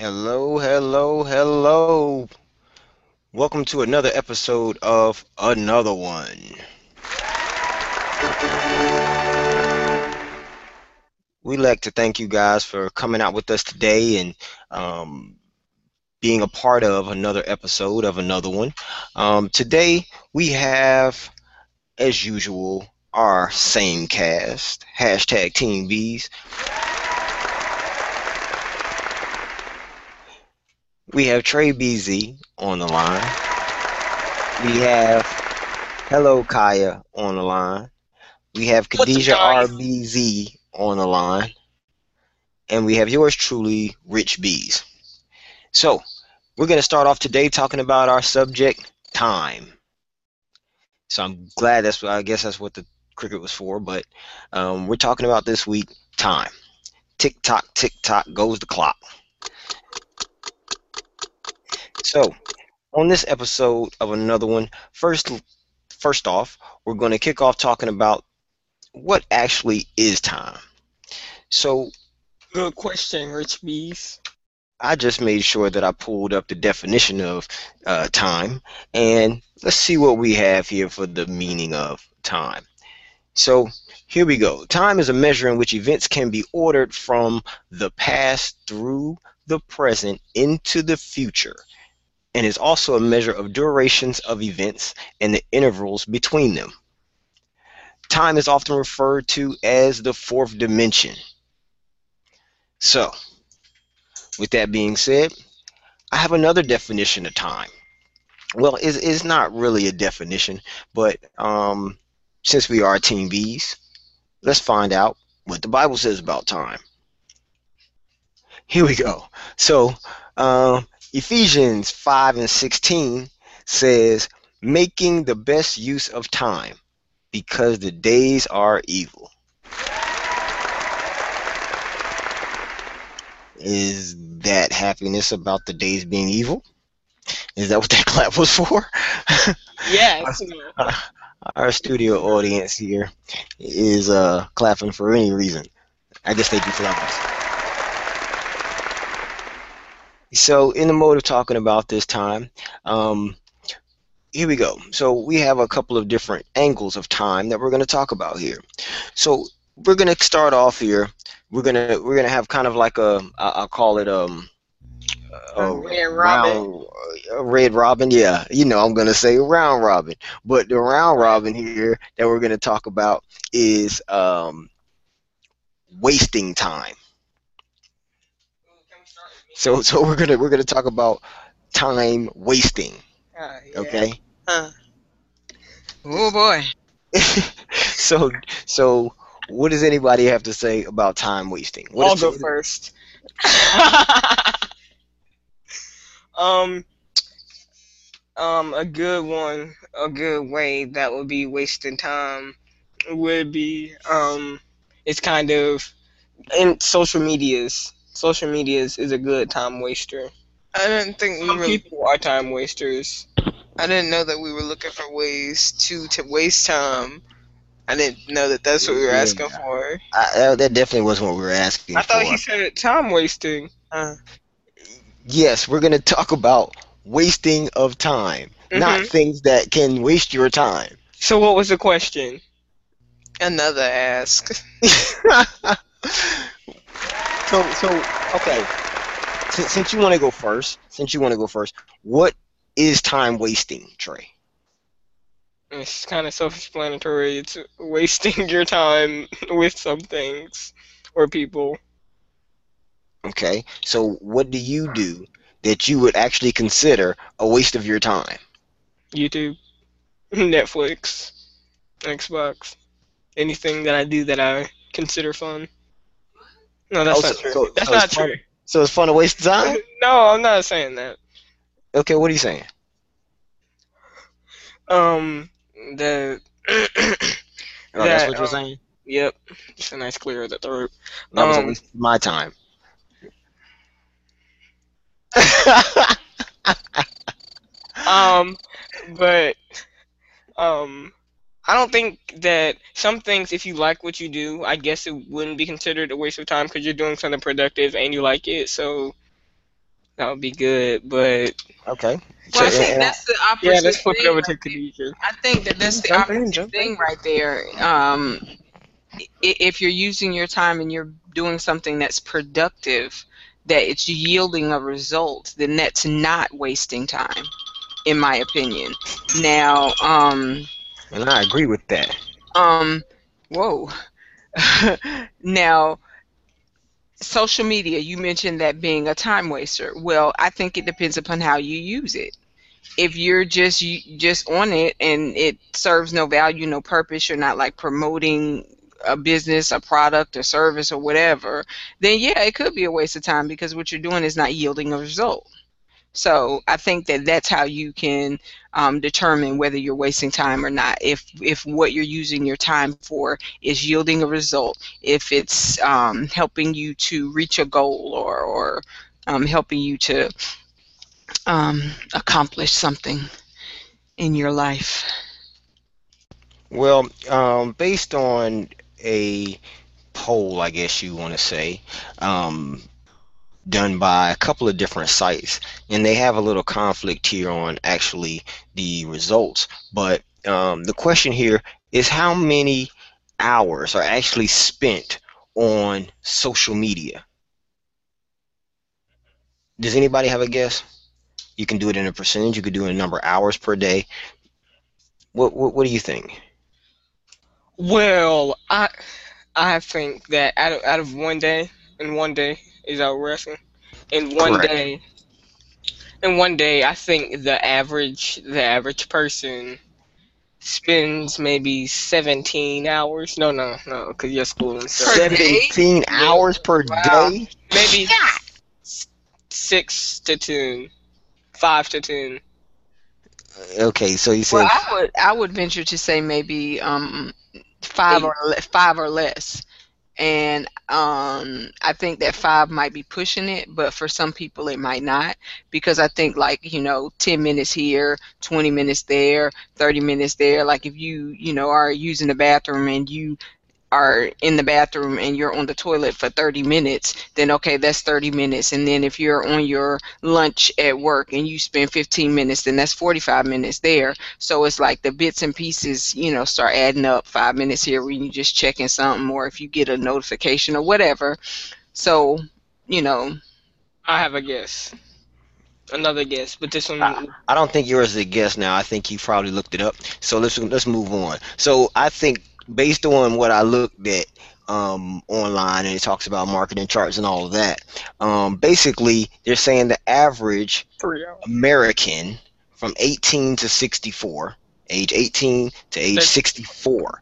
Hello, hello, hello. Welcome to another episode of Another One. We'd like to thank you guys for coming out with us today and um, being a part of another episode of Another One. Um, today we have, as usual, our same cast, hashtag Team Bees. We have Trey BZ on the line. We have Hello Kaya on the line. We have What's Khadijah? RBZ on the line. And we have yours truly, Rich Bees. So, we're going to start off today talking about our subject, time. So, I'm glad that's, what I guess that's what the cricket was for, but um, we're talking about this week, time. Tick tock, tick tock goes the clock. So, on this episode of another one, first, first off, we're going to kick off talking about what actually is time. So, Good question, Rich Bees. I just made sure that I pulled up the definition of uh, time, and let's see what we have here for the meaning of time. So, here we go. Time is a measure in which events can be ordered from the past through the present into the future, and is also a measure of durations of events and the intervals between them. Time is often referred to as the fourth dimension. So, with that being said, I have another definition of time. Well, it's, it's not really a definition, but um, since we are Team Bees, let's find out what the Bible says about time. Here we go. So, um, Ephesians 5 and 16 says, making the best use of time because the days are evil. Is that happiness about the days being evil? Is that what that clap was for? Yes. Our studio audience here is uh, clapping for any reason. I guess they do flowers. So, in the mode of talking about this time, um, here we go. So, we have a couple of different angles of time that we're going to talk about here. So, we're going to start off here. We're gonna we're gonna have kind of like a I'll call it um a red robin. round a red robin. Yeah, you know I'm gonna say round robin, but the round robin here that we're gonna talk about is um wasting time. So so we're gonna we're gonna talk about time wasting. Uh, yeah. Okay. Uh. Oh boy. so so what does anybody have to say about time wasting? What I'll go first. um, um, a good one, a good way that would be wasting time would be um, it's kind of in social medias. Social medias is is a good time waster. I didn't think we were. people are time wasters. I didn't know that we were looking for ways to to waste time. I didn't know that that's what we were asking Yeah. for. I, that- that definitely wasn't what we were asking I thought for. he said time wasting. Uh, yes, we're going to talk about wasting of time, not Mhm. things that can waste your time. So what was the question? another ask. so, so okay. Since, since you want to go first, since you want to go first, what is time wasting, Trey? It's kind of self-explanatory. It's wasting your time with some things or people. Okay, so what do you do that you would actually consider a waste of your time? YouTube, Netflix, Xbox, anything that I do that I consider fun. No, that's Oh, not true. so- that's so it's not fun- true. So it's fun to waste time? no, I'm not saying that. Okay, what are you saying? Um, the Oh, that's what you're um, saying? yep, just a nice clear of the throat. That was um, waste my time. Um, but um, I don't think that some things, if you like what you do, I guess it wouldn't be considered a waste of time because you're doing something productive and you like it. So that would be good. But Okay. Well, I think and that's the opposite. yeah, let's flip it over right to there. Khadijah. I think that that's the Jump in, opposite jump thing right there. Um, if you're using your time and you're doing something that's productive, that it's yielding a result, then that's not wasting time, in my opinion. Now, um, and I agree with that. um, whoa. now, social media, you mentioned that being a time waster. Well, I think it depends upon how you use it. If you're just you, just on it and it serves no value, no purpose, you're not like promoting a business, a product, a service, or whatever, then yeah, it could be a waste of time because what you're doing is not yielding a result. So I think that that's how you can um, determine whether you're wasting time or not. If if what you're using your time for is yielding a result, if it's um, helping you to reach a goal or or um, helping you to um, accomplish something in your life. Well, um, based on a poll, I guess you want to say, um, done by a couple of different sites, and they have a little conflict here on actually the results. But um, the question here is how many hours are actually spent on social media? Does anybody have a guess? You can do it in a percentage. You could do it in a number of hours per day. What what, what do you think? Well, I I think that out of out of one day, in one day is that wrestling. we're? In one Correct. day, in one day, I think the average the average person spends maybe seventeen hours. No, no, no, because you're schooling. So Per day? 17 hours per Wow. day? maybe s- six to ten, five to ten. Okay, so you said Well, I would I would venture to say maybe um, five Eight. or five or less, and um, I think that five might be pushing it, but for some people it might not because I think like you know ten minutes here, twenty minutes there, thirty minutes there. Like if you you know are using the bathroom and you are in the bathroom and you're on the toilet for 30 minutes, then okay, that's 30 minutes. And then if you're on your lunch at work and you spend 15 minutes, then that's 45 minutes there. So it's like the bits and pieces, you know, start adding up. Five minutes here when you're just checking something, or if you get a notification or whatever. So, you know, I have a guess. Another guess, but this one. I, I don't think yours is a guess now. I think you probably looked it up. So let's let's move on. So I think based on what I looked at um, online and it talks about marketing charts and all of that, um, basically they're saying the average American from 18 to 64, age 18 to age 64,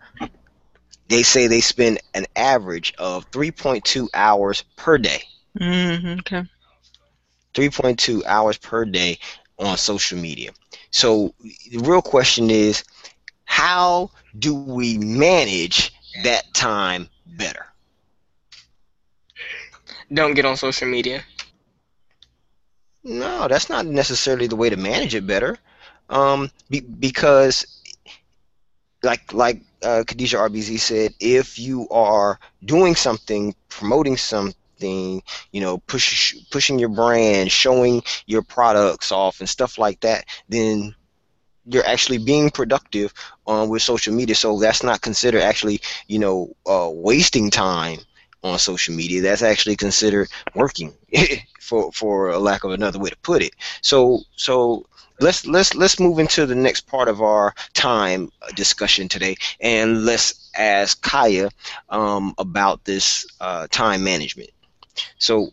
they say they spend an average of 3.2 hours per day. mm okay. 3.2 hours per day on social media. So the real question is how do we manage that time better? Don't get on social media. No, that's not necessarily the way to manage it better. Um, be, because like like uh, Khadijah RBZ said, if you are doing something, promoting something, you know, push pushing your brand, showing your products off and stuff like that, then you're actually being productive um, with social media. So that's not considered actually, you know, uh, wasting time on social media. That's actually considered working, for for a lack of another way to put it. So so let's let's let's move into the next part of our time uh, discussion today, and let's ask Kaya um, about this uh, time management. So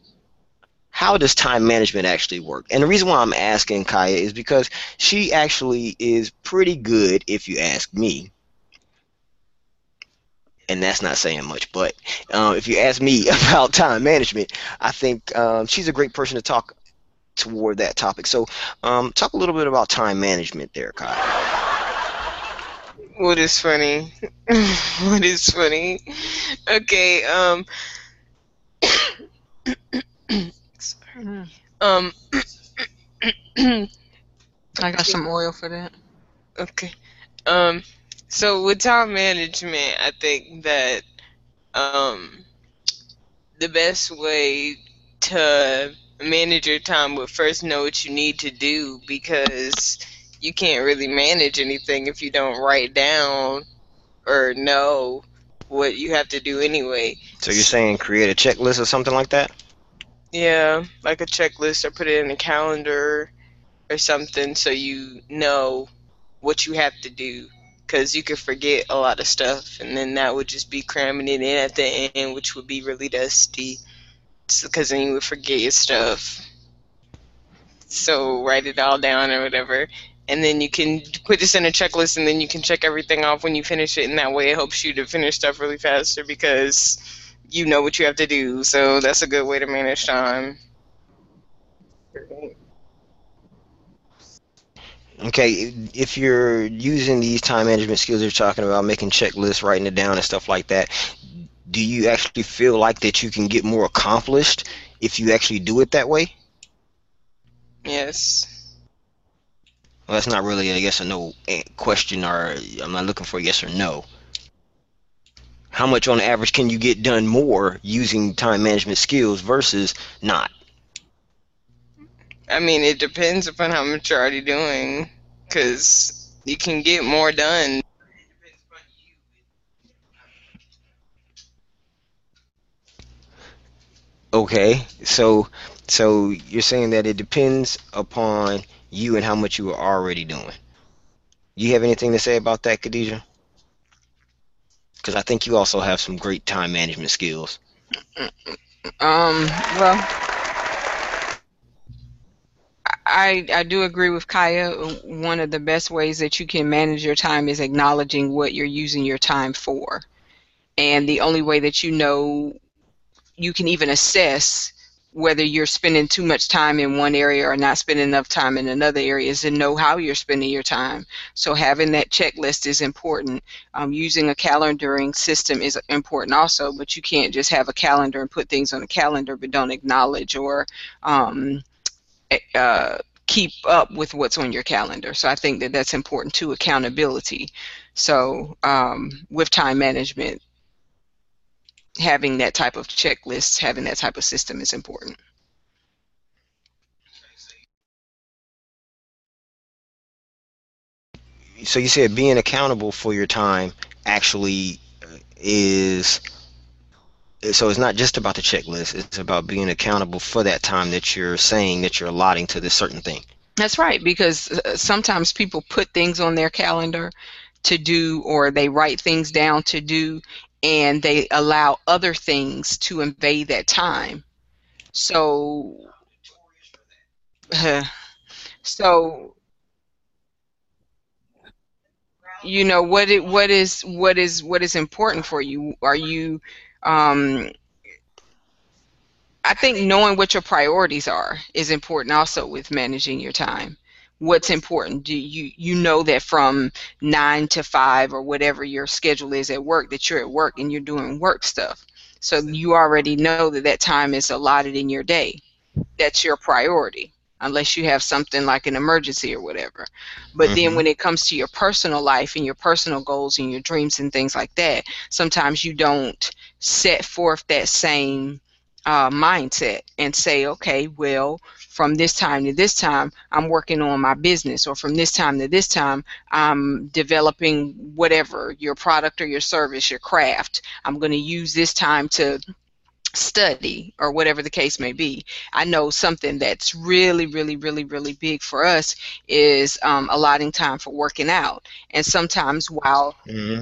how does time management actually work? And the reason why I'm asking Kaya is because she actually is pretty good, if you ask me. And that's not saying much, but uh, if you ask me about time management, I think um, she's a great person to talk toward that topic. So, um, talk a little bit about time management there, Kaya. What is funny? what is funny? Okay, um, Mm. um, I got some oil for that. okay, um, so with time management, I think that, um, the best way to manage your time but first know what you need to do because you can't really manage anything if you don't write down or know what you have to do anyway. So you're saying create a checklist or something like that? Yeah, like a checklist or put it in a calendar or something so you know what you have to do. Because you could forget a lot of stuff and then that would just be cramming it in at the end which would be really dusty. Because then you would forget your stuff. So write it all down or whatever. And then you can put this in a checklist and then you can check everything off when you finish it and that way it helps you to finish stuff really faster because you know what you have to do so that's a good way to manage time Okay, if you're using these time management skills you're talking about, making checklists, writing it down, and stuff like that, do you actually feel like that you can get more accomplished if you actually do it that way? yes Well, that's not really a yes or no eh, question, or I'm not looking for a yes or no. How much on average can you get done more using time management skills versus not? I mean, it depends upon how much you're already doing, because you can get more done. Okay, so so you're saying that it depends upon you and how much you are already doing. You have anything to say about that, Khadijah? Because I think you also have some great time management skills. Um, well, I I do agree with Kaya. One of the best ways that you can manage your time is acknowledging what you're using your time for. And the only way that you know you can even assess whether you're spending too much time in one area or not spending enough time in another area is to know how you're spending your time. So having that checklist is important. Um, using a calendaring system is important also, but you can't just have a calendar and put things on a calendar but don't acknowledge or um, uh, keep up with what's on your calendar. So I think that that's important too. Accountability. So um, with time management, having that type of checklist, having that type of system is important. So you said being accountable for your time actually uh, is so it's not just about the checklist it's about being accountable for that time that you're saying that you're allotting to this certain thing That's right, because uh, sometimes people put things on their calendar to do, or they write things down to do, and they allow other things to invade that time. So, so you know what it what is what is what is important for you? Are you um, I think knowing what your priorities are is important also with managing your time. What's important? Do you you know that from nine to five or whatever your schedule is at work that you're at work and you're doing work stuff. So you already know that that time is allotted in your day. That's your priority, unless you have something like an emergency or whatever. But then Mhm. when it comes to your personal life and your personal goals and your dreams and things like that, sometimes you don't set forth that same uh, mindset and say, okay, well, from this time to this time, I'm working on my business, or from this time to this time, I'm developing whatever your product or your service, your craft. I'm going to use this time to study or whatever the case may be. I know something that's really, really, really, really big for us is um, allotting time for working out. And sometimes while hmm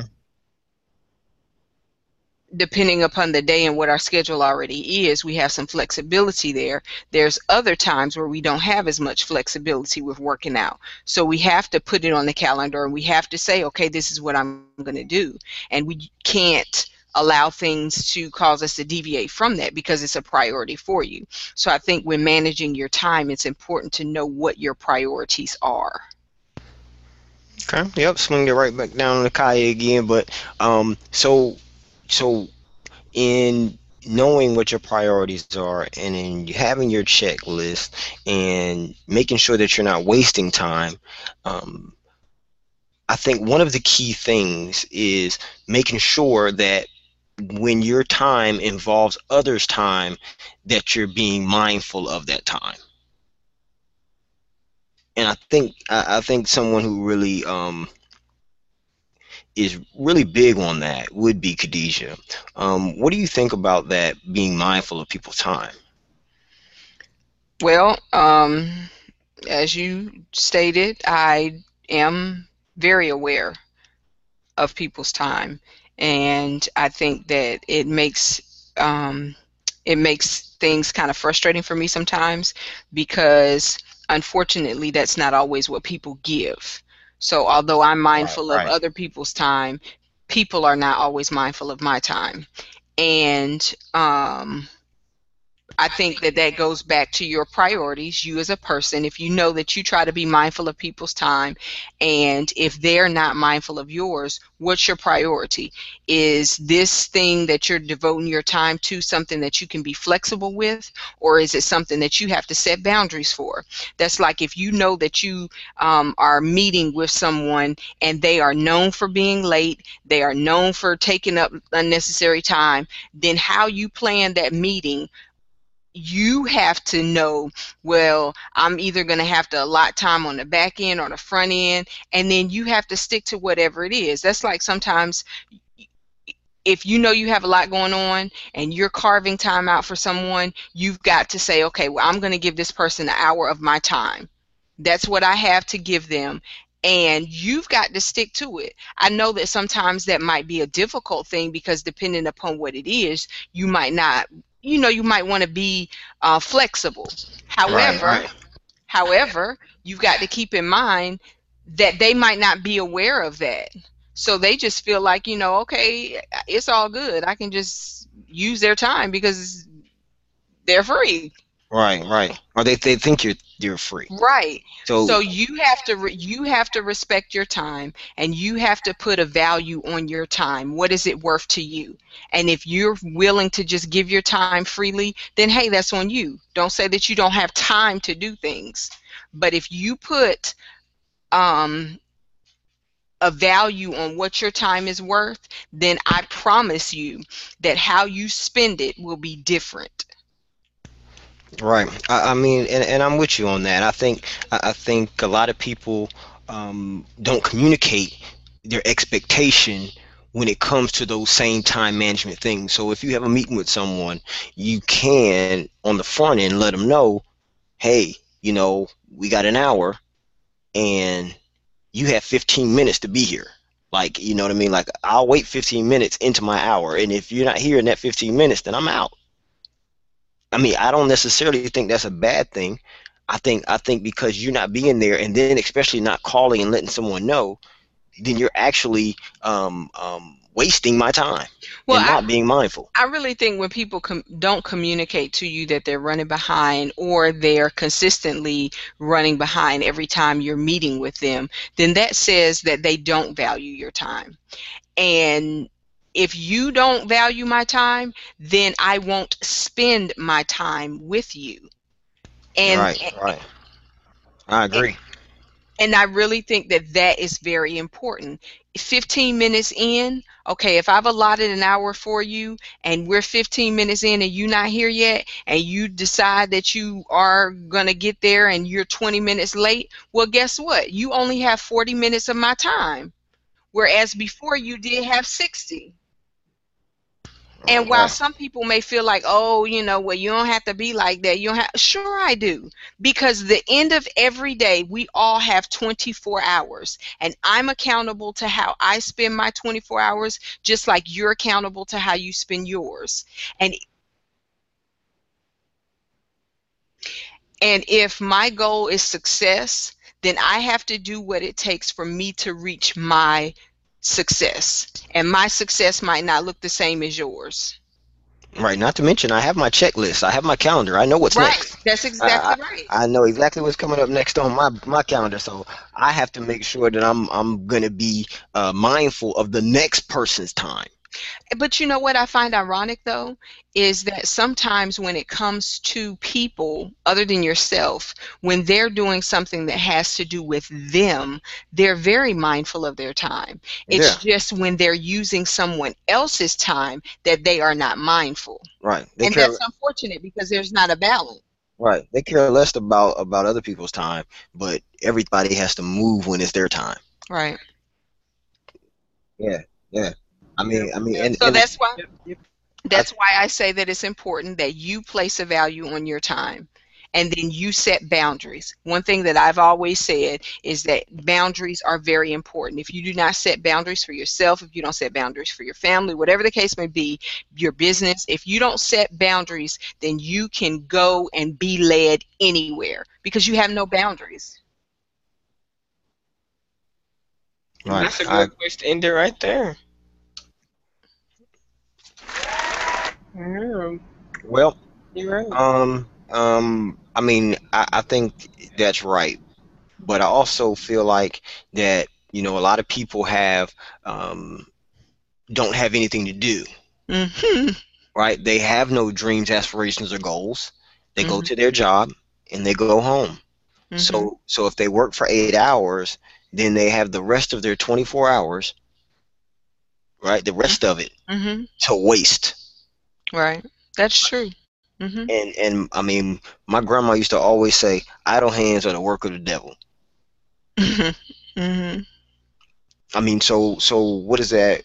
depending upon the day and what our schedule already is, we have some flexibility there. There's other times where we don't have as much flexibility with working out. So we have to put it on the calendar and we have to say, okay, this is what I'm going to do. And we can't allow things to cause us to deviate from that because it's a priority for you. So I think when managing your time, it's important to know what your priorities are. okay yep swing it right back down to kaya again but um so so in knowing what your priorities are and in having your checklist and making sure that you're not wasting time um, i think one of the key things is making sure that when your time involves others' time, that you're being mindful of that time. And I think I, I think someone who really um, is really big on that would be Khadijah. Um, what do you think about that? Being mindful of people's time. Well, um, as you stated, I am very aware of people's time, and I think that it makes um, it makes things kind of frustrating for me sometimes because unfortunately that's not always what people give. So although I'm mindful Right, of right. other people's time, people are not always mindful of my time, and um, I think that that goes back to your priorities, you as a person. If you know that you try to be mindful of people's time, and if they're not mindful of yours, what's your priority? Is this thing that you're devoting your time to something that you can be flexible with, or is it something that you have to set boundaries for? That's like if you know that you um, are meeting with someone and they are known for being late, they are known for taking up unnecessary time, then how you plan that meeting you have to know well i'm either going to have to allot time on the back end or the front end and then you have to stick to whatever it is that's like sometimes if you know you have a lot going on and you're carving time out for someone you've got to say okay well i'm going to give this person an hour of my time that's what i have to give them and you've got to stick to it. I know that sometimes that might be a difficult thing because depending upon what it is, you might not, you know, you might want to be uh, flexible. However, right. however, you've got to keep in mind that they might not be aware of that. So they just feel like, you know, okay, it's all good. I can just use their time because they're free. Right, right. Or they, they think you're you're free. Right. So, So you have to re- you have to respect your time and you have to put a value on your time. What is it worth to you? And if you're willing to just give your time freely, then hey, that's on you. Don't say that you don't have time to do things. But if you put um a value on what your time is worth, then I promise you that how you spend it will be different. Right. I, I mean, and, and I'm with you on that. I think I, think a lot of people um, don't communicate their expectation when it comes to those same time management things. So if you have a meeting with someone, you can on the front end let them know, hey, you know, we got an hour, and you have 15 minutes to be here. Like, you know what I mean? Like, I'll wait 15 minutes into my hour, and if you're not here in that 15 minutes, then I'm out. I mean, I don't necessarily think that's a bad thing. I think I think because you're not being there, and then especially not calling and letting someone know, then you're actually um, um, wasting my time Well, and I, not being mindful. I really think when people com- don't communicate to you that they're running behind or they're consistently running behind every time you're meeting with them, then that says that they don't value your time. And if you don't value my time, then I won't spend my time with you. And right, right. I agree. and I really think that that is very important. 15 minutes in, okay, if I've allotted an hour for you and we're 15 minutes in and you're not here yet and you decide that you are going to get there and you're 20 minutes late, well, guess what? You only have 40 minutes of my time. Whereas before you did have 60. And while Right. some people may feel like, oh, you know, well, you don't have to be like that. You don't have. Sure, I do, because the end of every day, we all have 24 hours, and I'm accountable to how I spend my 24 hours, just like you're accountable to how you spend yours. And and if my goal is success, then I have to do what it takes for me to reach my success. And my success might not look the same as yours. Right. Not to mention, I have my checklist. I have my calendar. I know what's right. next. That's exactly right. I know exactly what's coming up next on my my calendar. So I have to make sure that I'm I'm gonna be uh, mindful of the next person's time But you know what I find ironic though is that sometimes when it comes to people other than yourself, when they're doing something that has to do with them, they're very mindful of their time. It's Yeah. just when they're using someone else's time that they are not mindful. Right. They and care that's unfortunate because there's not a balance. right. They care less about about other people's time, but everybody has to move when it's their time. Right. Yeah. Yeah. I mean, I mean, and, So and that's why Yep, yep. that's why I say that it's important that you place a value on your time and then you set boundaries. One thing that I've always said is that boundaries are very important. If you do not set boundaries for yourself, if you don't set boundaries for your family, whatever the case may be, your business, if you don't set boundaries, then you can go and be led anywhere because you have no boundaries. right. That's a good I, place to end it right there. Yeah, well, right. Um, um, I mean, I, I think that's right, but I also feel like that you know a lot of people have um, don't have anything to do, hmm right? They have no dreams, aspirations, or goals. They go Mhm. to their job and they go home. Mm-hmm. So, so if they work for eight hours, then they have the rest of their 24 hours, right? The rest of it hmm to waste. Right. That's true. hmm And and I mean, my grandma used to always say, "Idle hands are the work of the devil." hmm I mean, so so what is that?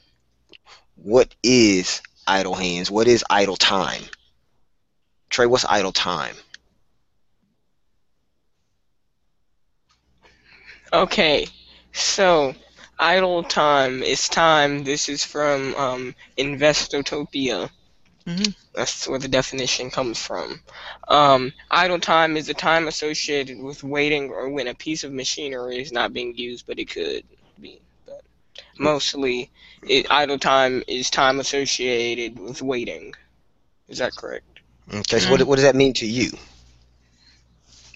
What is idle hands? What is idle time? Trey, what's idle time? Okay, so idle time is time. This is from um, Investopedia. Mhm. That's where the definition comes from. Um, idle time is the time associated with waiting or when a piece of machinery is not being used, but it could be. But mostly, it, idle time is time associated with waiting. Is that correct? Okay, so what what does that mean to you?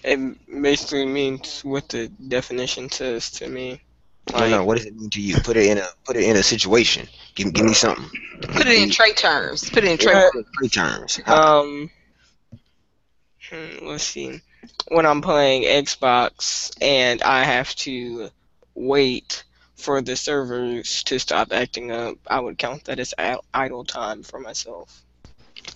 It basically means what the definition says to me. No, no. What does it mean to you? Put it in a put it in a situation. Give give me something. Put it in Trey terms. Put it in Trey Yeah. Put it in Trey terms. Um, hmm, let's see. When I'm playing Xbox and I have to wait for the servers to stop acting up, I would count that as idle time for myself.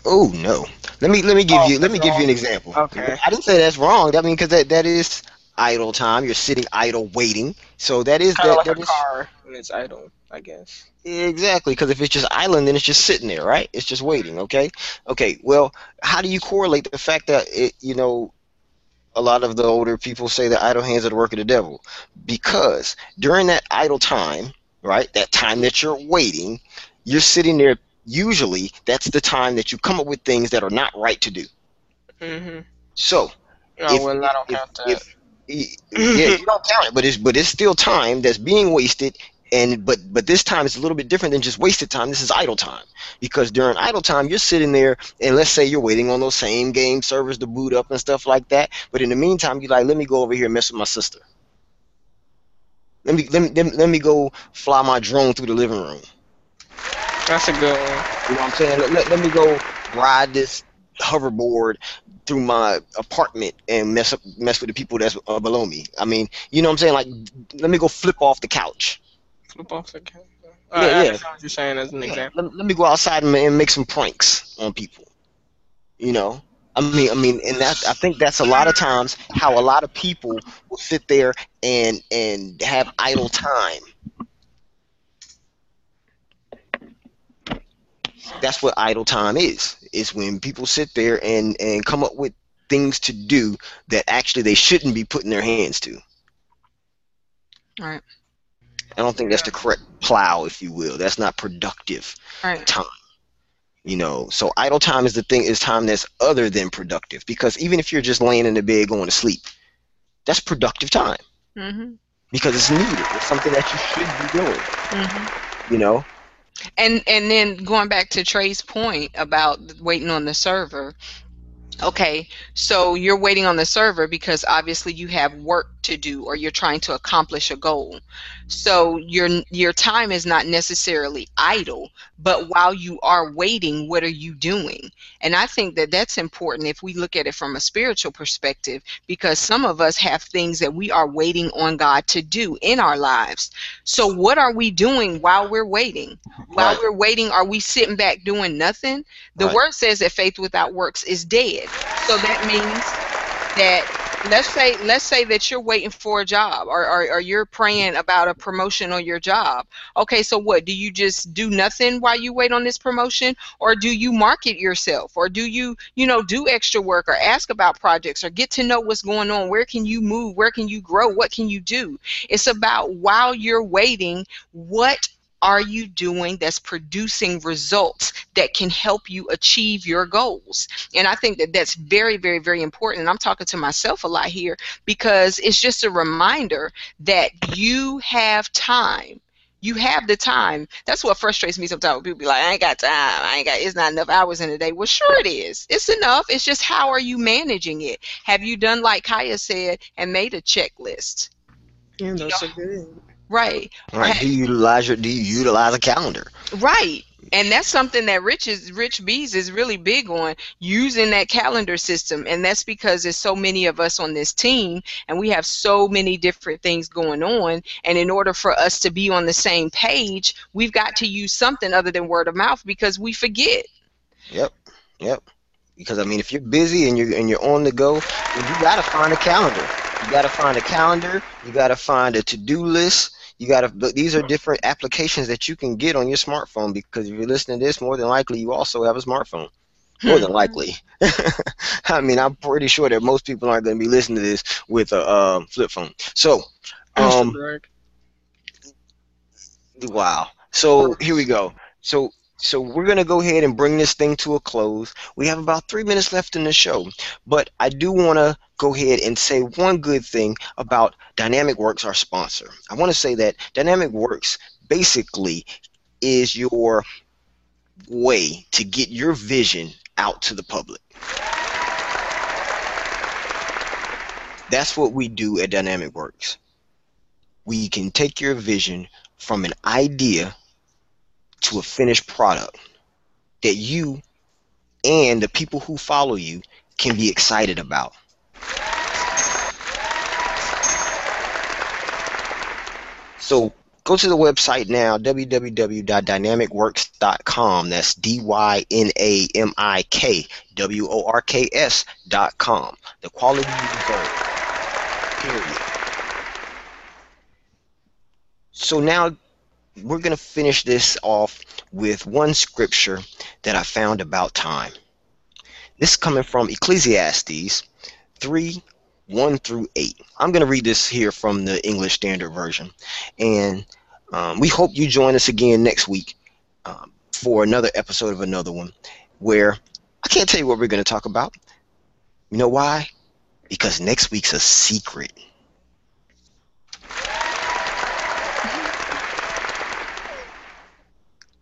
Oh no. Let me let me give Oh, you let me that's give you an example. Okay. I didn't say that's wrong. I mean, because that that is idle time. You're sitting idle waiting. So that is Kind of that, like that a is car when it's idle, I guess. exactly because if it's just idling, then it's just sitting there, right? It's just waiting. Okay. Okay. Well, how do you correlate the fact that it, you know, a lot of the older people say that idle hands are the work of the devil because during that idle time, right, that time that you're waiting, you're sitting there. Usually, that's the time that you come up with things that are not right to do. Mm-hmm. So, Oh, If- well, I don't if- count that. if yeah, you don't count it, but it's but it's still time that's being wasted. And but but this time it's a little bit different than just wasted time. This is idle time because during idle time you're sitting there and let's say you're waiting on those same game servers to boot up and stuff like that. But in the meantime, you're like, let me go over here and mess with my sister. Let me let me let me, go fly my drone through the living room. That's a good one. You know what I'm saying? Let, let, let me go ride this hoverboard through my apartment and mess up mess with the people that's uh, below me. I mean, you know what I'm saying? Like, let me go flip off the couch. Flip off the camera. Yeah, I yeah. what you're saying as an Yeah, example. Let, let me go outside and, and make some pranks on people. You know? I mean, I mean, and that I think that's a lot of times how a lot of people will sit there and and have idle time. That's what idle time is. Is when people sit there and and come up with things to do that actually they shouldn't be putting their hands to. Right. I don't think that's the correct plow, if you will. That's not productive Right. time. You know, so idle time is the thing is time that's other than productive because even if you're just laying in the bed going to sleep, that's productive time mm-hmm. because it's needed. It's something that you should be doing. Mm-hmm. You know, And and then going back to Trey's point about waiting on the server, Okay, so you're waiting on the server because obviously you have work to do or you're trying to accomplish a goal. So your your time is not necessarily idle, but while you are waiting, what are you doing? And I think that that's important if we look at it from a spiritual perspective because some of us have things that we are waiting on God to do in our lives. So what are we doing while we're waiting? While Right. we're waiting, are we sitting back doing nothing? The Right. word says that faith without works is dead. So that means that let's say let's say that you're waiting for a job or, or, or you're praying about a promotion on your job. Okay, so what? Do you just do nothing while you wait on this promotion? Or do you market yourself? Or do you, you know, do extra work or ask about projects or get to know what's going on? Where can you move? Where can you grow? What can you do? It's about while you're waiting, what are you doing that's producing results that can help you achieve your goals? And I think that that's very, very, very important. And I'm talking to myself a lot here because it's just a reminder that you have time. You have the time. That's what frustrates me sometimes. when People be like, I ain't got time. I ain't got, it's not enough hours in a day. Well, sure it is. It's enough. It's just how are you managing it? Have you done like Kaya said and made a checklist? Yeah, those are good. Right. Right. Do you utilize your do you utilize a calendar? Right. And that's something that Rich is Rich Bees is really big on using that calendar system. And that's because there's so many of us on this team and we have so many different things going on. And in order for us to be on the same page, we've got to use something other than word of mouth because we forget. Yep. Yep. Because I mean, if you're busy and you're and you're on the go, then you gotta find a calendar. You gotta find a calendar. You gotta find a to-do list. You gotta. These are different applications that you can get on your smartphone. Because if you're listening to this, more than likely you also have a smartphone. More than likely. I mean, I'm pretty sure that most people aren't going to be listening to this with a um, flip phone. So, um, Wow. So here we go. So so we're gonna go ahead and bring this thing to a close. We have about three minutes left in the show, but I do want to go ahead and say one good thing about Dynamik Works, our sponsor. I want to say that Dynamik Works basically is your way to get your vision out to the public. That's what we do at Dynamik Works. We can take your vision from an idea to a finished product that you and the people who follow you can be excited about. So go to the website now, www.dynamikworks.com. That's D Y N A M I K W O R K S.com. The quality you deserve. Period. So now we're going to finish this off with one scripture that I found about time. This is coming from Ecclesiastes 3 1 through 8. I'm going to read this here from the English Standard Version. And um, we hope you join us again next week um, for another episode of another one where I can't tell you what we're going to talk about. You know why? Because next week's a secret.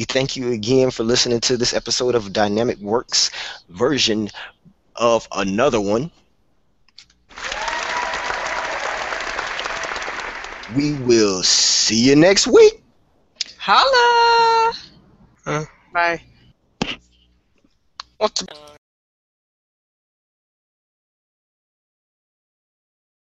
We thank you again for listening to this episode of Dynamik Works version of another one. We will see you next week. Holla! Bye. What's